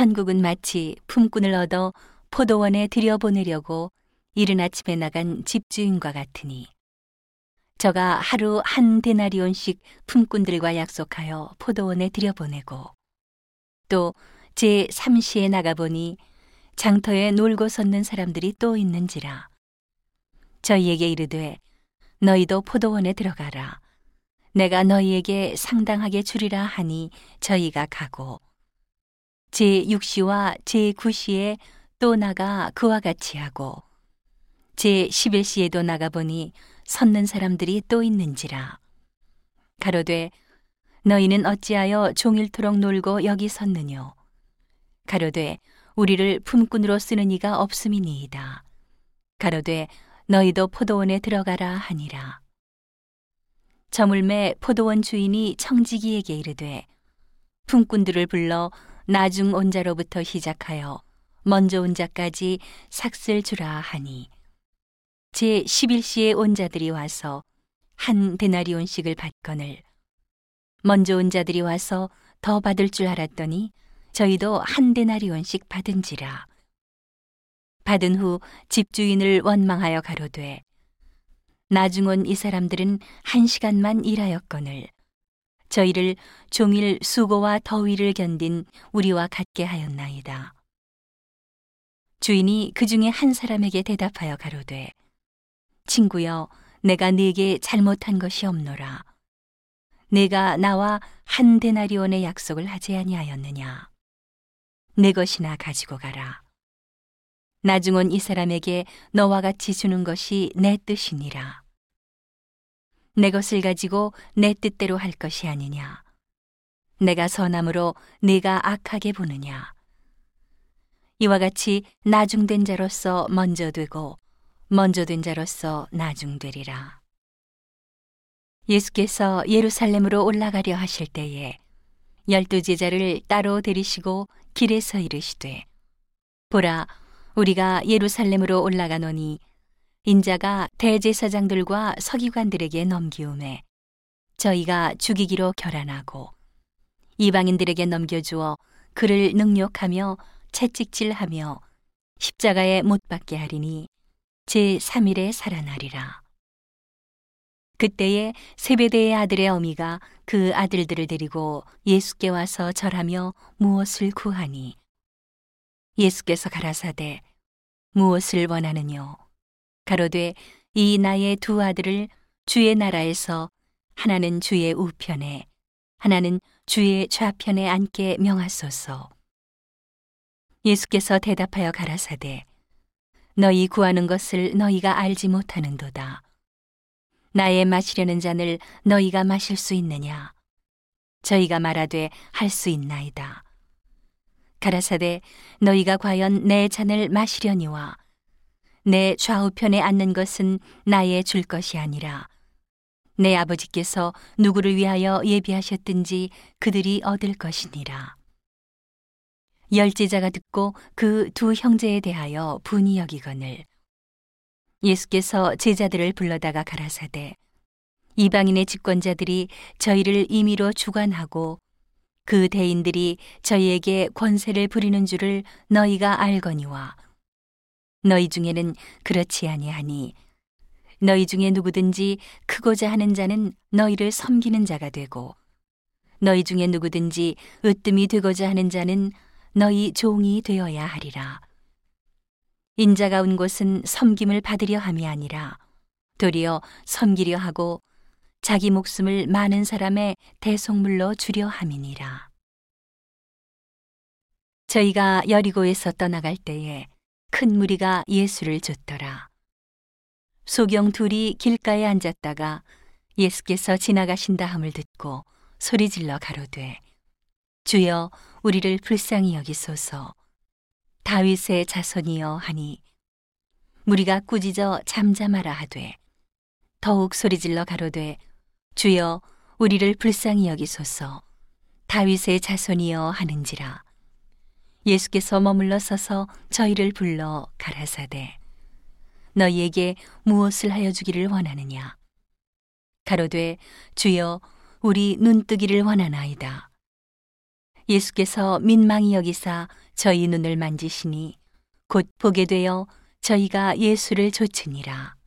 천국은 마치 품꾼을 얻어 포도원에 들여보내려고 이른 아침에 나간 집주인과 같으니 저가 하루 한 데나리온씩 품꾼들과 약속하여 포도원에 들여보내고 또 제 3시에 나가보니 장터에 놀고 섰는 사람들이 또 있는지라 저희에게 이르되 너희도 포도원에 들어가라. 내가 너희에게 상당하게 주리라 하니 저희가 가고 제 6시와 제 9시에 또 나가 그와 같이 하고 제 11시에도 나가보니 섰는 사람들이 또 있는지라. 가로되 너희는 어찌하여 종일토록 놀고 여기 섰느뇨? 가로되 우리를 품꾼으로 쓰는 이가 없음이니이다. 가로되 너희도 포도원에 들어가라 하니라. 저물매 포도원 주인이 청지기에게 이르되 품꾼들을 불러 나중 온 자로부터 시작하여 먼저 온 자까지 삭슬 주라 하니. 제 11시에 온 자들이 와서 한 데나리온씩을 받거늘 먼저 온 자들이 와서 더 받을 줄 알았더니 저희도 한 데나리온씩 받은지라. 받은 후 집주인을 원망하여 가로되 나중 온 이 사람들은 한 시간만 일하였거늘 저희를 종일 수고와 더위를 견딘 우리와 같게 하였나이다. 주인이 그 중에 한 사람에게 대답하여 가로되 친구여 내가 네게 잘못한 것이 없노라. 내가 나와 한 데나리온의 약속을 하지 아니하였느냐. 내 것이나 가지고 가라. 나중 온이 사람에게 너와 같이 주는 것이 내 뜻이니라. 내 것을 가지고 내 뜻대로 할 것이 아니냐. 내가 선함으로 네가 악하게 보느냐. 이와 같이 나중된 자로서 먼저 되고 먼저 된 자로서 나중되리라. 예수께서 예루살렘으로 올라가려 하실 때에 열두 제자를 따로 데리시고 길에서 이르시되 보라 우리가 예루살렘으로 올라가노니 인자가 대제사장들과 서기관들에게 넘기움에 저희가 죽이기로 결안하고 이방인들에게 넘겨주어 그를 능욕하며 채찍질하며 십자가에 못 박게 하리니 제 3일에 살아나리라. 그때에 세베대의 아들의 어미가 그 아들들을 데리고 예수께 와서 절하며 무엇을 구하니 예수께서 가라사대 무엇을 원하느뇨 가로되 이 나의 두 아들을 주의 나라에서 하나는 주의 우편에 하나는 주의 좌편에 앉게 명하소서 예수께서 대답하여 가라사대 너희 구하는 것을 너희가 알지 못하는도다 나의 마시려는 잔을 너희가 마실 수 있느냐? 저희가 말하되 할 수 있나이다. 가라사대 너희가 과연 내 잔을 마시려니와 내 좌우편에 앉는 것은 나의 줄 것이 아니라 내 아버지께서 누구를 위하여 예비하셨든지 그들이 얻을 것이니라. 열제자가 듣고 그 두 형제에 대하여 분이 여기거늘 예수께서 제자들을 불러다가 가라사대 이방인의 집권자들이 저희를 임의로 주관하고 그 대인들이 저희에게 권세를 부리는 줄을 너희가 알거니와 너희 중에는 그렇지 아니하니 너희 중에 누구든지 크고자 하는 자는 너희를 섬기는 자가 되고 너희 중에 누구든지 으뜸이 되고자 하는 자는 너희 종이 되어야 하리라. 인자가 온 곳은 섬김을 받으려 함이 아니라 도리어 섬기려 하고 자기 목숨을 많은 사람의 대속물로 주려 함이니라. 저희가 여리고에서 떠나갈 때에 큰 무리가 예수를 줬더라. 소경 둘이 길가에 앉았다가 예수께서 지나가신다 함을 듣고 소리질러 가로되 주여 우리를 불쌍히 여기소서. 다윗의 자손이여 하니 무리가 꾸짖어 잠잠하라 하되 더욱 소리질러 가로되 주여 우리를 불쌍히 여기소서. 다윗의 자손이여 하는지라 예수께서 머물러 서서 저희를 불러 가라사대 너희에게 무엇을 하여 주기를 원하느냐 가로되 주여 우리 눈뜨기를 원하나이다 예수께서 민망히 여기사 저희 눈을 만지시니 곧 보게 되어 저희가 예수를 좇으니라.